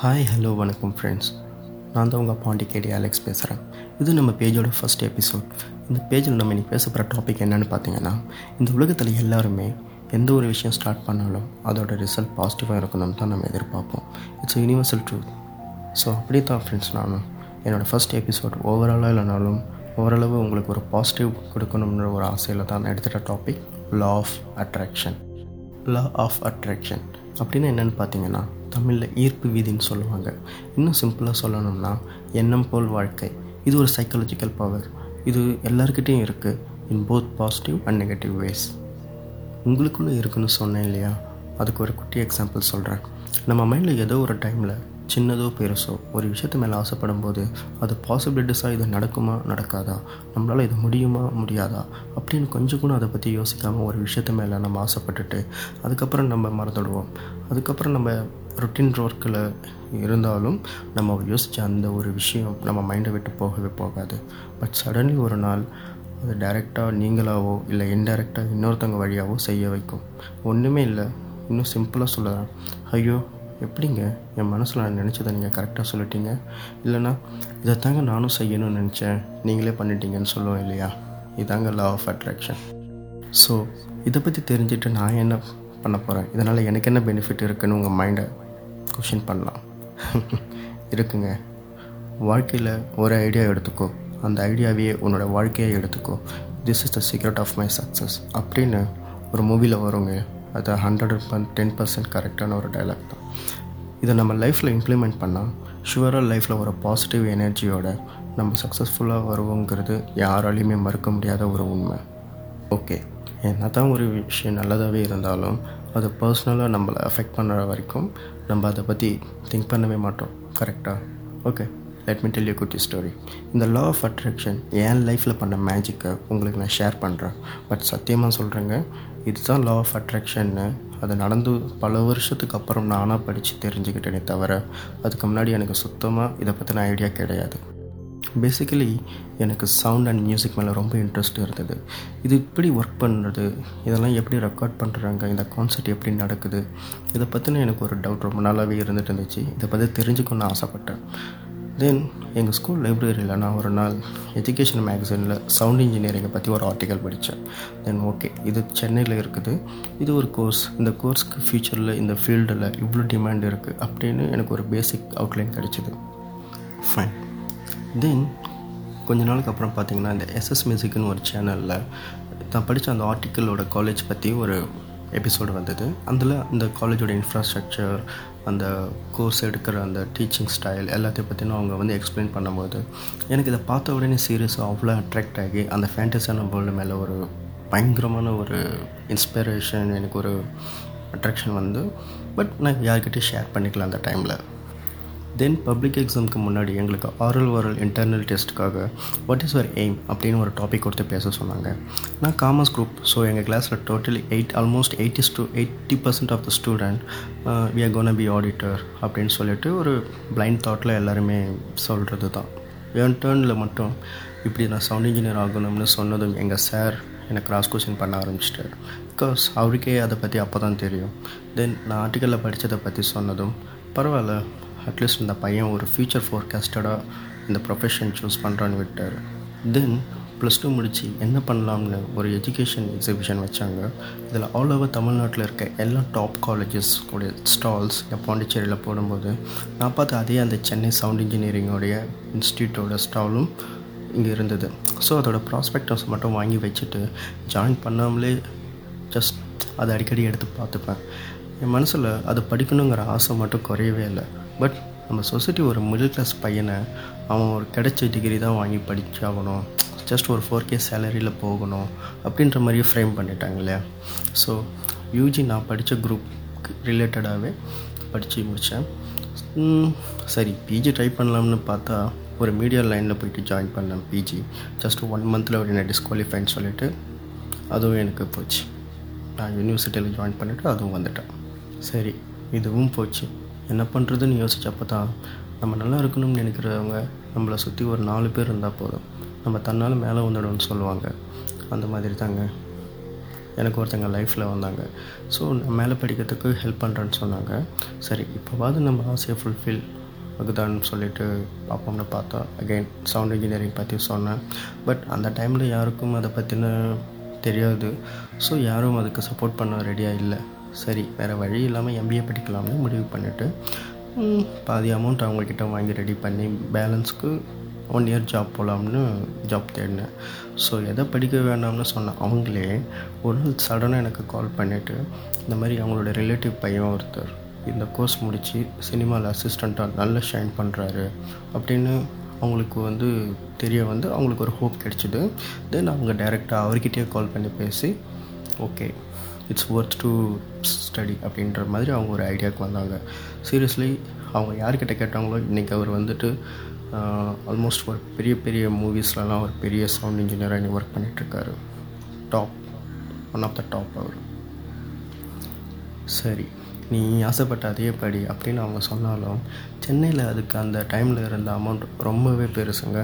Hi hello வணக்கம் friends நான் தான் உங்கள் பாண்டிக்கேடி அலெக்ஸ் பேசுகிறேன் இது நம்ம பேஜோட ஃபஸ்ட் எபிசோட் இந்த பேஜில் நம்ம இன்றைக்கி பேச போகிற டாபிக் என்னென்னு பார்த்தீங்கன்னா இந்த உலகத்தில் எல்லாருமே எந்த ஒரு விஷயம் ஸ்டார்ட் பண்ணாலும் அதோட ரிசல்ட் பாசிட்டிவாக இருக்கணும்னு தான் நம்ம எதிர்பார்ப்போம். இட்ஸ் யூனிவர்சல் ட்ரூத் ஸோ அப்படி தான் ஃப்ரெண்ட்ஸ் நானும் என்னோடய ஃபஸ்ட் எபிசோட் ஓவராலாக இல்லைனாலும் ஓரளவு உங்களுக்கு ஒரு பாசிட்டிவ் கொடுக்கணுன்ற ஒரு ஆசையில் தான் நான் எடுத்துகிட்ட topic law of attraction law of attraction அப்படின்னு என்னென்னு பார்த்தீங்கன்னா தமிழில் ஈர்ப்பு வீதின்னு சொல்லுவாங்க. இன்னும் சிம்பிளாக சொல்லணும்னா எண்ணம் போல் வாழ்க்கை. இது ஒரு சைக்காலஜிக்கல் பவர் இது எல்லாருக்கிட்டேயும் இருக்குது in both positive and negative ways உங்களுக்குள்ளே இருக்குன்னு சொன்னேன் இல்லையா? அதுக்கு ஒரு குட்டி எக்ஸாம்பிள் சொல்கிறேன் நம்ம மைண்டில் ஏதோ ஒரு டைமில் சின்னதோ பெருசோ ஒரு விஷயத்து மேலே ஆசைப்படும் போது அது பாசிபிலிட்டிஸாக இது நடக்குமா? நடக்காதா? நம்மளால் இது முடியுமா? முடியாதா? அப்படின்னு கொஞ்சம் கூட அதை பற்றி யோசிக்காமல் ஒரு விஷயத்து மேலே நம்ம ஆசைப்பட்டுட்டு அதுக்கப்புறம் நம்ம மறந்துடுவோம். அதுக்கப்புறம் நம்ம ரொட்டீன் ஒர்க்கில் இருந்தாலும் நம்ம யோசித்த அந்த ஒரு விஷயம் நம்ம மைண்டை விட்டு போகவே போகாது. பட் சடன்லி ஒரு நாள் அது டைரெக்டாக நீங்களாவோ இல்லை இன்டைரக்டாக இன்னொருத்தவங்க வழியாகவோ செய்ய வைக்கும். ஒன்றுமே இல்லை. இன்னும் சிம்பிளாக சொல்லலாம். ஐயோ எப்படிங்க? என் மனசில் நான் நினச்சதை நீங்கள் கரெக்டாக சொல்லிட்டீங்க. இல்லைனா தாங்க நானும் செய்யணும்னு நினச்சேன். நீங்களே பண்ணிட்டீங்கன்னு சொல்லுவோம் இல்லையா? இதாங்க லா ஆஃப் அட்ராக்ஷன் ஸோ இதை பற்றி தெரிஞ்சுட்டு நான் என்ன பண்ண போகிறேன் இதனால் எனக்கு என்ன பெனிஃபிட் இருக்குதுன்னு உங்கள் மைண்டை கொஷின் பண்ணலாம். இருக்குங்க. வாழ்க்கையில் ஒரு ஐடியா எடுத்துக்கோ. அந்த ஐடியாவையே உன்னோட வாழ்க்கையை எடுத்துக்கோ. This is the secret of my success அப்படின்னு ஒரு மூவியில் வருங்க. அது ஹண்ட்ரட் டென் பர்சன்ட் கரெக்டான ஒரு டைலாக் தான். இதை நம்ம லைஃப்பில் இம்ப்ளிமெண்ட் பண்ணால் ஷுவராக லைஃப்பில் ஒரு பாசிட்டிவ் எனர்ஜியோட நம்ம சக்ஸஸ்ஃபுல்லாக வருவோங்கிறது யாராலையுமே மறுக்க முடியாத ஒரு உண்மை. ஓகே என்ன தான் ஒரு விஷயம் நல்லதாகவே இருந்தாலும் அது பர்சனலாக நம்மளை அஃபெக்ட் பண்ணுற வரைக்கும் நம்ம அதை பற்றி திங்க் பண்ணவே மாட்டோம். கரெக்டாக okay let me tell you குட்டி ஸ்டோரி இந்த லா ஆஃப் அட்ராக்ஷன் என் லைஃப்பில் பண்ண மேஜிக்கை உங்களுக்கு நான் ஷேர் பண்ணுறேன் பட் சத்தியமாக சொல்கிறேங்க இதுதான் லா ஆஃப் அட்ராக்ஷன்னு அது நடந்து பல வருஷத்துக்கு அப்புறம் நானாக படித்து தெரிஞ்சுக்கிட்டேனே தவிர அதுக்கு முன்னாடி எனக்கு சுத்தமாக இதை பற்றின ஐடியா கிடையாது. பேசிக்கலி எனக்கு சவுண்ட் அண்ட் மியூசிக் மேலே ரொம்ப இன்ட்ரெஸ்ட் இருந்தது. இது எப்படி ஒர்க் பண்ணுறது இதெல்லாம் எப்படி ரெக்கார்ட் பண்ணுறாங்க இந்த கான்சர்ட் எப்படி நடக்குது? இதை பற்றின எனக்கு ஒரு டவுட் ரொம்ப நாளாகவே இருந்துட்டு இருந்துச்சு. இதை பற்றி தெரிஞ்சுக்கணும்னு ஆசைப்பட்டேன். தென் எங்கள் ஸ்கூல் லைப்ரரியில் நான் ஒரு நாள் எஜுகேஷன் மேகசினில் சவுண்ட் இன்ஜினியரிங்கை பற்றி ஒரு ஆர்டிக்கல் படித்தேன் தென் ஓகே இது சென்னையில் இருக்குது. இது ஒரு கோர்ஸ் இந்த கோர்ஸ்க்கு ஃப்யூச்சரில் இந்த ஃபீல்டில் இவ்வளோ டிமாண்ட் இருக்குது அப்படின்னு எனக்கு ஒரு பேசிக் அவுட்லைன் கிடச்சிது. ஃபைன் தென் கொஞ்ச நாளுக்கு அப்புறம் பார்த்தீங்கன்னா இந்த எஸ்எஸ் மியூசிக்னு ஒரு சேனலில் நான் படித்த அந்த ஆர்டிக்கிளோட காலேஜ் பற்றி ஒரு எபிசோடு வந்தது. அதில் அந்த காலேஜோட இன்ஃப்ராஸ்ட்ரக்சர் அந்த கோர்ஸ் எடுக்கிற அந்த டீச்சிங் ஸ்டைல் எல்லாத்தையும் பற்றினும் அவங்க வந்து எக்ஸ்பிளைன் பண்ணும்போது எனக்கு இதை பார்த்த உடனே சீரியஸாக அவ்வளோ அட்ராக்ட் ஆகி அந்த ஃபேண்டஸான வேர்ல்டு மேலே ஒரு பயங்கரமான ஒரு இன்ஸ்பிரேஷன் எனக்கு ஒரு அட்ராக்ஷன் வந்து பட் நான் யார்கிட்டையும் ஷேர் பண்ணிக்கலாம் அந்த டைமில் தென் பப்ளிக் எக்ஸாமுக்கு முன்னாடி எங்களுக்கு ஆரல் வரல் இன்டர்னல் டெஸ்ட்டுக்காக வாட் இஸ் யுவர் எய்ம் அப்படின்னு ஒரு டாபிக் கொடுத்து பேச சொன்னாங்க. நான் காமர்ஸ் குரூப் ஸோ எங்கள் கிளாஸில் totally eight almost eighty stu eighty percent of the student we are gonna be auditor அப்படின்னு சொல்லிட்டு ஒரு பிளைண்ட் தாட்டில் எல்லாருமே சொல்கிறது தான். என் டேர்னில் மட்டும் இப்படி நான் சவுண்ட் இன்ஜினியர் ஆகணும்னு சொன்னதும் எங்கள் சார் எனக்கு கிராஸ் கொஷின் பண்ண ஆரம்பிச்சிட்டார். பிகாஸ் அவருக்கே அதை பற்றி அப்போ தான் தெரியும். தென் நான் ஆர்டிக்கலில் படித்ததை பற்றி சொன்னதும் பரவாயில்ல அட்லீஸ்ட் இந்த பையன் ஒரு ஃப்யூச்சர் ஃபோர்காஸ்டடாக இந்த ப்ரொஃபஷன் சூஸ் பண்ணுறான்னு விட்டார். தென் ப்ளஸ் டூ முடித்து என்ன பண்ணலாம்னு ஒரு எஜுகேஷன் எக்ஸிபிஷன் வச்சாங்க. இதில் ஆல் ஓவர் தமிழ்நாட்டில் இருக்க எல்லா டாப் காலேஜஸ் உடைய ஸ்டால்ஸ் பாண்டிச்சேரியில் போடும்போது நான் பார்த்து அதே அந்த சென்னை சவுண்ட் இன்ஜினியரிங்கோடைய இன்ஸ்டியூட்டோட ஸ்டாலும் இங்கே இருந்தது. ஸோ அதோடய ப்ராஸ்பெக்டஸ் மட்டும் வாங்கி வச்சுட்டு ஜாயின் பண்ணாமலே ஜஸ்ட் அதை அடிக்கடி எடுத்து பார்த்துப்பேன். என் மனசில் அது படிக்கணுங்கிற ஆசை மட்டும் குறையவே இல்லை. பட் நம்ம சொசைட்டி ஒரு மிடில் கிளாஸ் பையனை அவன் ஒரு கிடைச்ச டிகிரி தான் வாங்கி படிச்சாகணும். ஜஸ்ட் ஒரு ஃபோர் கே சேலரியில் போகணும் அப்படின்ற மாதிரியே ஃப்ரேம் பண்ணிட்டாங்க இல்லையா? ஸோ யூஜி நான் படித்த குரூப் ரிலேட்டடாகவே படித்து முடித்தேன் சரி பிஜி ட்ரை பண்ணலாம்னு பார்த்தா ஒரு மீடியா லைனில் போயிட்டு ஜாயின் பண்ணேன் பிஜி ஜஸ்ட் ஒன் மந்தில் என்ன டிஸ்குவாலிஃபைன்னு சொல்லிவிட்டு அதுவும் எனக்கு போச்சு. நான் யூனிவர்சிட்டியில் ஜாயின் பண்ணிவிட்டு அதுவும் வந்துட்டேன். சரி இதுவும் போச்சு. என்ன பண்ணுறதுன்னு யோசிச்சப்போ தான் நம்ம நல்லா இருக்கணும்னு நினைக்கிறவங்க நம்மளை சுற்றி ஒரு நாலு பேர் இருந்தால் போதும். நம்ம தன்னால் மேலே வந்துடும்னு சொல்லுவாங்க. அந்த மாதிரி தாங்க. எனக்கு ஒருத்தங்க லைஃப்பில் வந்தாங்க. ஸோ நான் மேலே படிக்கிறதுக்கு ஹெல்ப் பண்ணுறேன்னு சொன்னாங்க. சரி இப்போவாது நம்ம ஆசையை ஃபுல்ஃபில் ஆகுதான்னு சொல்லிட்டு பார்ப்போம்னு பார்த்தா அகைன் சவுண்ட் இன்ஜினியரிங் பற்றி சொன்னேன். பட் அந்த டைமில் யாருக்கும் அதை பற்றின தெரியாது. ஸோ யாரும் அதுக்கு சப்போர்ட் பண்ண ரெடியாக இல்லை. சரி வேறு வழி இல்லாமல் எம்பிஏ படிக்கலாம்னு முடிவு பண்ணிவிட்டு பாதி அமௌண்ட் அவங்கக்கிட்ட வாங்கி ரெடி பண்ணி பேலன்ஸ்க்கு ஒன் இயர் ஜாப் போகலாம்னு ஜாப் தேடினேன். ஸோ எதை படிக்க வேண்டாம்னு சொன்னேன் அவங்களே ஒரு நாள் சடனாக எனக்கு கால் பண்ணிவிட்டு இந்த மாதிரி அவங்களோட ரிலேட்டிவ் பையன் ஒருத்தர் இந்த கோர்ஸ் முடித்து சினிமாவில் அசிஸ்டண்ட்டாக நல்ல ஷைன் பண்ணுறாரு அப்படின்னு அவங்களுக்கு வந்து தெரிய வந்து அவங்களுக்கு ஒரு ஹோப் கிடச்சிது. தென் அவங்க டைரெக்டாக அவர்கிட்டயே கால் பண்ணி பேசி okay it's worth to study அப்படின்ற மாதிரி அவங்க ஒரு ஐடியாவுக்கு வந்தாங்க. சீரியஸ்லி அவங்க யார்கிட்ட கேட்டாங்களோ இன்றைக்கி அவர் வந்துட்டு ஆல்மோஸ்ட் ஒரு பெரிய பெரிய மூவிஸ்லலாம் ஒரு பெரிய சவுண்ட் இன்ஜினியராக இன்னைக்கு work பண்ணிகிட்ருக்காரு top one of the top அவர். சரி நீ ஆசைப்பட்ட அதே படி அப்படின்னு அவங்க சொன்னாலும் சென்னையில் அதுக்கு அந்த டைமில் இருந்த அமௌண்ட் ரொம்பவே பெருசுங்க.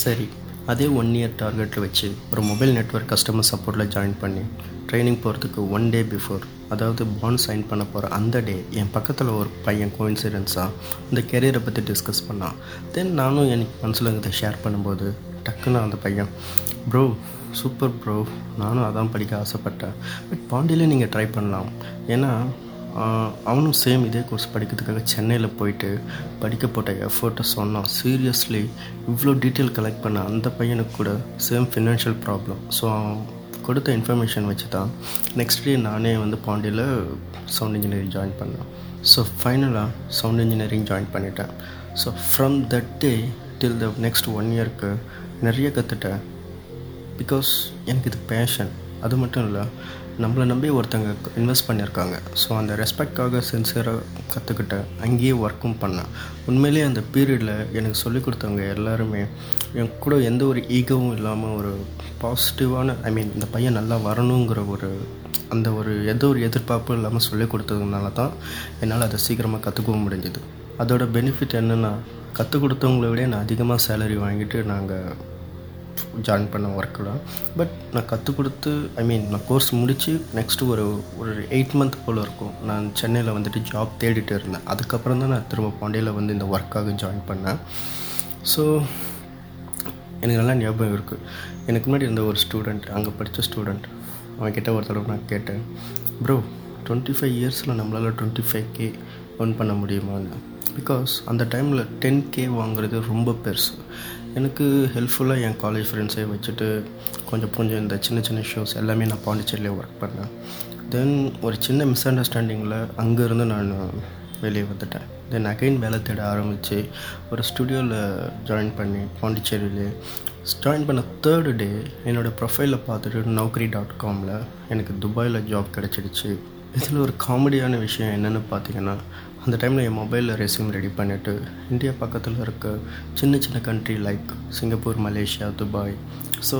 சரி அதே ஒன் இயர் டார்கெட்டில் வச்சு ஒரு மொபைல் நெட்வொர்க் கஸ்டமர் சப்போர்ட்டில் ஜாயின் பண்ணி ட்ரைனிங் போகிறதுக்கு ஒன் டே பிஃபோர் அதாவது பாண்ட் சைன் பண்ண போகிற அந்த டே என் பக்கத்தில் ஒரு பையன் கோயின்சிடென்ஸாக இந்த கெரியரை பற்றி டிஸ்கஸ் பண்ணான். தென் நானும் எனக்கு மனசில் இதை ஷேர் பண்ணும்போது டக்குன்னு அந்த பையன் ப்ரோ சூப்பர் ப்ரோ நானும் அதான் படிக்க ஆசைப்பட்டேன். பட் பாண்டியிலே நீங்கள் ட்ரை பண்ணலாம். ஏன்னா அவனும் சேம் இதே கோர்ஸ் படிக்கிறதுக்காக சென்னையில் போயிட்டு படிக்க போட்ட எஃபர்ட்டை சொன்னான். சீரியஸ்லி இவ்வளோ டீட்டெயில் கலெக்ட் பண்ண அந்த பையனுக்கு கூட சேம் ஃபினான்ஷியல் ப்ராப்ளம் ஸோ அவன் கொடுத்த இன்ஃபர்மேஷன் வச்சு தான் நெக்ஸ்ட் டே நானே வந்து பாண்டியில் சவுண்ட் இன்ஜினியரிங் ஜாயின் பண்ணேன். ஸோ ஃபைனலாக சவுண்ட் இன்ஜினியரிங் ஜாயின் பண்ணிட்டேன். So from that day till the next one இயர்க்கு நிறைய கற்றுட்டேன் பிகாஸ் எனக்கு இது பேஷன் அது மட்டும் இல்லை நம்மளை நம்பி ஒருத்தங்க இன்வெஸ்ட் பண்ணியிருக்காங்க. ஸோ அந்த ரெஸ்பெக்டாக சின்சியராக கற்றுக்கிட்டேன் அங்கேயே ஒர்க்கும் பண்ணேன் உண்மையிலேயே அந்த பீரியடில் எனக்கு சொல்லிக் கொடுத்தவங்க எல்லாருமே என் கூட எந்த ஒரு ஈகவும் இல்லாமல் ஒரு பாசிட்டிவான ஐ மீன் இந்த பையன் நல்லா வரணுங்கிற ஒரு அந்த ஒரு எந்த ஒரு எதிர்பார்ப்பும் இல்லாமல் சொல்லிக் கொடுத்ததுனால தான் என்னால் அதை சீக்கிரமாக கற்றுக்கவும் முடிஞ்சது. அதோட பெனிஃபிட் என்னென்னா கற்றுக் கொடுத்தவங்கள விட நான் அதிகமாக சேலரி வாங்கிட்டு நாங்கள் ஜாயின் பண்ண ஒர்க்கில் பட் நான் கற்றுக் கொடுத்து ஐ மீன் நான் கோர்ஸ் முடித்து நெக்ஸ்ட்டு ஒரு ஒரு எயிட் மந்த் போல் இருக்கும். நான் சென்னையில் வந்துட்டு ஜாப் தேடிட்டு இருந்தேன். அதுக்கப்புறம் தான் நான் திரும்ப பாண்டியில் வந்து இந்த ஒர்க்காக ஜாயின் பண்ணேன். ஸோ எனக்கு நல்லா ஞாபகம் இருக்குது எனக்கு முன்னாடி இருந்த ஒரு ஸ்டூடெண்ட் அங்கே படித்த ஸ்டூடெண்ட் அவன்கிட்ட ஒரு தடவை நான் கேட்டேன் ப்ரோ டுவெண்ட்டி ஃபைவ் இயர்ஸில் நம்மளால் டுவெண்ட்டி ஃபைவ் கே ஒன் பண்ண முடியுமான்னு? பிகாஸ் அந்த டைமில் டென் கே வாங்குறது ரொம்ப பெருசு. எனக்கு ஹெல்ப்ஃபுல்லாக என் காலேஜ் ஃப்ரெண்ட்ஸை வச்சுட்டு கொஞ்சம் கொஞ்சம் இந்த சின்ன சின்ன ஷோஸ் எல்லாமே நான் பாண்டிச்சேரியிலே ஒர்க் பண்ணேன். தென் ஒரு சின்ன மிஸ் அண்டர்ஸ்டாண்டிங்கில் அங்கேருந்து நான் வெளியே வந்துட்டேன். தென் அகைன் வேலை தேட ஆரம்பித்து ஒரு ஸ்டுடியோவில் ஜாயின் பண்ணி பாண்டிச்சேரியிலே ஜாயின் பண்ண தேர்டு டே என்னோடய ப்ரொஃபைலில் பார்த்துட்டு நௌக்கரி டாட் காமில் எனக்கு துபாயில் ஜாப் கிடச்சிடுச்சு. இதில் ஒரு காமெடியான விஷயம் என்னென்னு பார்த்தீங்கன்னா அந்த டைமில் என் மொபைலில் ரெஸ்யூம் ரெடி பண்ணிவிட்டு இந்தியா பக்கத்தில் இருக்க சின்ன சின்ன country like Singapore Malaysia Dubai. So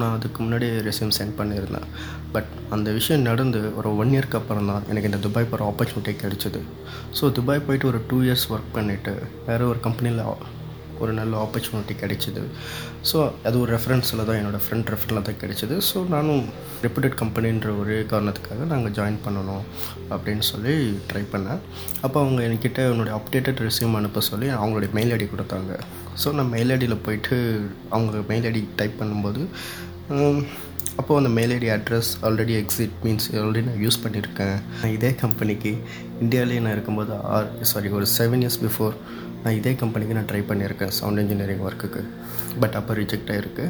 நான் அதுக்கு முன்னாடி ரெஸ்யூம் சென்ட் பண்ணியிருந்தேன். பட் அந்த விஷயம் நடந்து ஒரு ஒன் இயர்க்கு அப்புறம் தான் எனக்கு இந்த துபாய் போகிற ஆப்பர்ச்சுனிட்டி கிடைச்சிது. ஸோ துபாய் போயிட்டு ஒரு டூ இயர்ஸ் ஒர்க் பண்ணிவிட்டு வேறு ஒரு கம்பெனியில் ஒரு நல்ல ஆப்பர்ச்சுனிட்டி கிடைச்சிது. ஸோ அது ஒரு ரெஃபரன்ஸில் தான் என்னோடய ஃப்ரெண்ட் ரெஃபரில் தான் கிடைச்சிது. ஸோ நானும் ரெப்யூட்டட் கம்பெனின்ற ஒரே காரணத்துக்காக நாங்கள் ஜாயின் பண்ணணும் அப்படின்னு சொல்லி ட்ரை பண்ணேன். அப்போ அவங்க என்கிட்ட என்னுடைய அப்டேட்டட் ரெஸ்யூம் அனுப்ப சொல்லி அவங்களுடைய மெயில் ஐடி கொடுத்தாங்க. ஸோ நான் மெயில் ஐடியில் போயிட்டு அவங்க மெயில் ஐடி டைப் பண்ணும்போது அப்போது அந்த mail ID address already exit means already நான் யூஸ் பண்ணியிருக்கேன். இதே கம்பெனிக்கு இந்தியாவிலேயே நான் இருக்கும்போது ஆர் சாரி ஒரு செவன் இயர்ஸ் பிஃபோர் நான் இதே கம்பெனிக்கு நான் ட்ரை பண்ணியிருக்கேன் சவுண்ட் இன்ஜினியரிங் ஒர்க்குக்கு பட் அப்போ ரிஜெக்ட் ஆகிருக்கு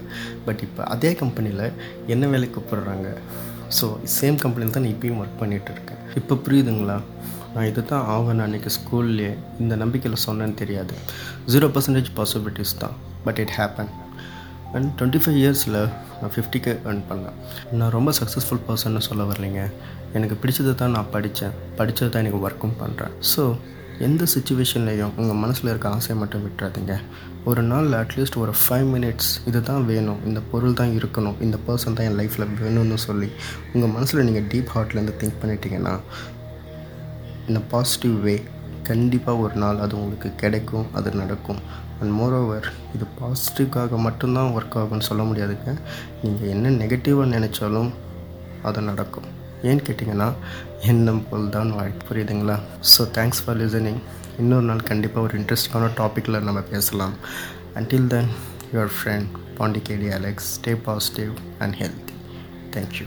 பட் இப்போ அதே கம்பெனியில் என்ன வேலைக்கு கூப்பிட்றாங்க? ஸோ சேம் கம்பெனியில் தான் நான் இப்பயும் ஒர்க் பண்ணிகிட்டு இருக்கேன் இப்போ புரியுதுங்களா? நான் இது தான் ஆவேன் அன்றைக்கி ஸ்கூல்லையே இந்த நம்பிக்கையில் சொன்னேன்னு தெரியாது. ஜீரோ பர்சன்டேஜ் பாசிபிலிட்டிஸ் தான். But it happen and twenty five இயர்ஸில் நான் ஃபிஃப்டி கே பண்ணேன். நான் ரொம்ப சக்ஸஸ்ஃபுல் பர்சன்னு சொல்ல வரலைங்க. எனக்கு பிடிச்சது தான் நான் படித்தேன் படித்தது தான் எனக்கு ஒர்க்கும் பண்ணுறேன் ஸோ எந்த சுச்சுவேஷன்லேயும் உங்கள் மனசில் இருக்க ஆசையை மட்டும் விட்டுறாதீங்க. ஒரு நாளில் அட்லீஸ்ட் ஒரு ஃபைவ் மினிட்ஸ் இது தான் வேணும். இந்த பொருள் தான் இருக்கணும். இந்த பர்சன் தான் என் லைஃப்பில் வேணும்னு சொல்லி உங்கள் மனசில் நீங்கள் டீப் ஹார்ட்லேருந்து திங்க் பண்ணிட்டீங்கன்னா இந்த பாசிட்டிவ் வே கண்டிப்பாக ஒரு நாள் அது உங்களுக்கு கிடைக்கும். அது நடக்கும். அண்ட் மோரோவர் இது பாசிட்டிவ்காக மட்டும்தான் ஒர்க் ஆகும்னு சொல்ல முடியாதுங்க. நீங்கள் என்ன நெகட்டிவாக நினச்சாலும் அது நடக்கும். ஏன்னு கேட்டிங்கன்னா எண்ணம் போல் தான் வாழ்க்கை புரியுதுங்களா? ஸோ தேங்க்ஸ் ஃபார் லிசனிங் இன்னொரு நாள் கண்டிப்பாக ஒரு இன்ட்ரெஸ்டிங்கான டாப்பிக்கில் நம்ம பேசலாம். Until then your friend Pandikedi Alex stay positive and healthy thank you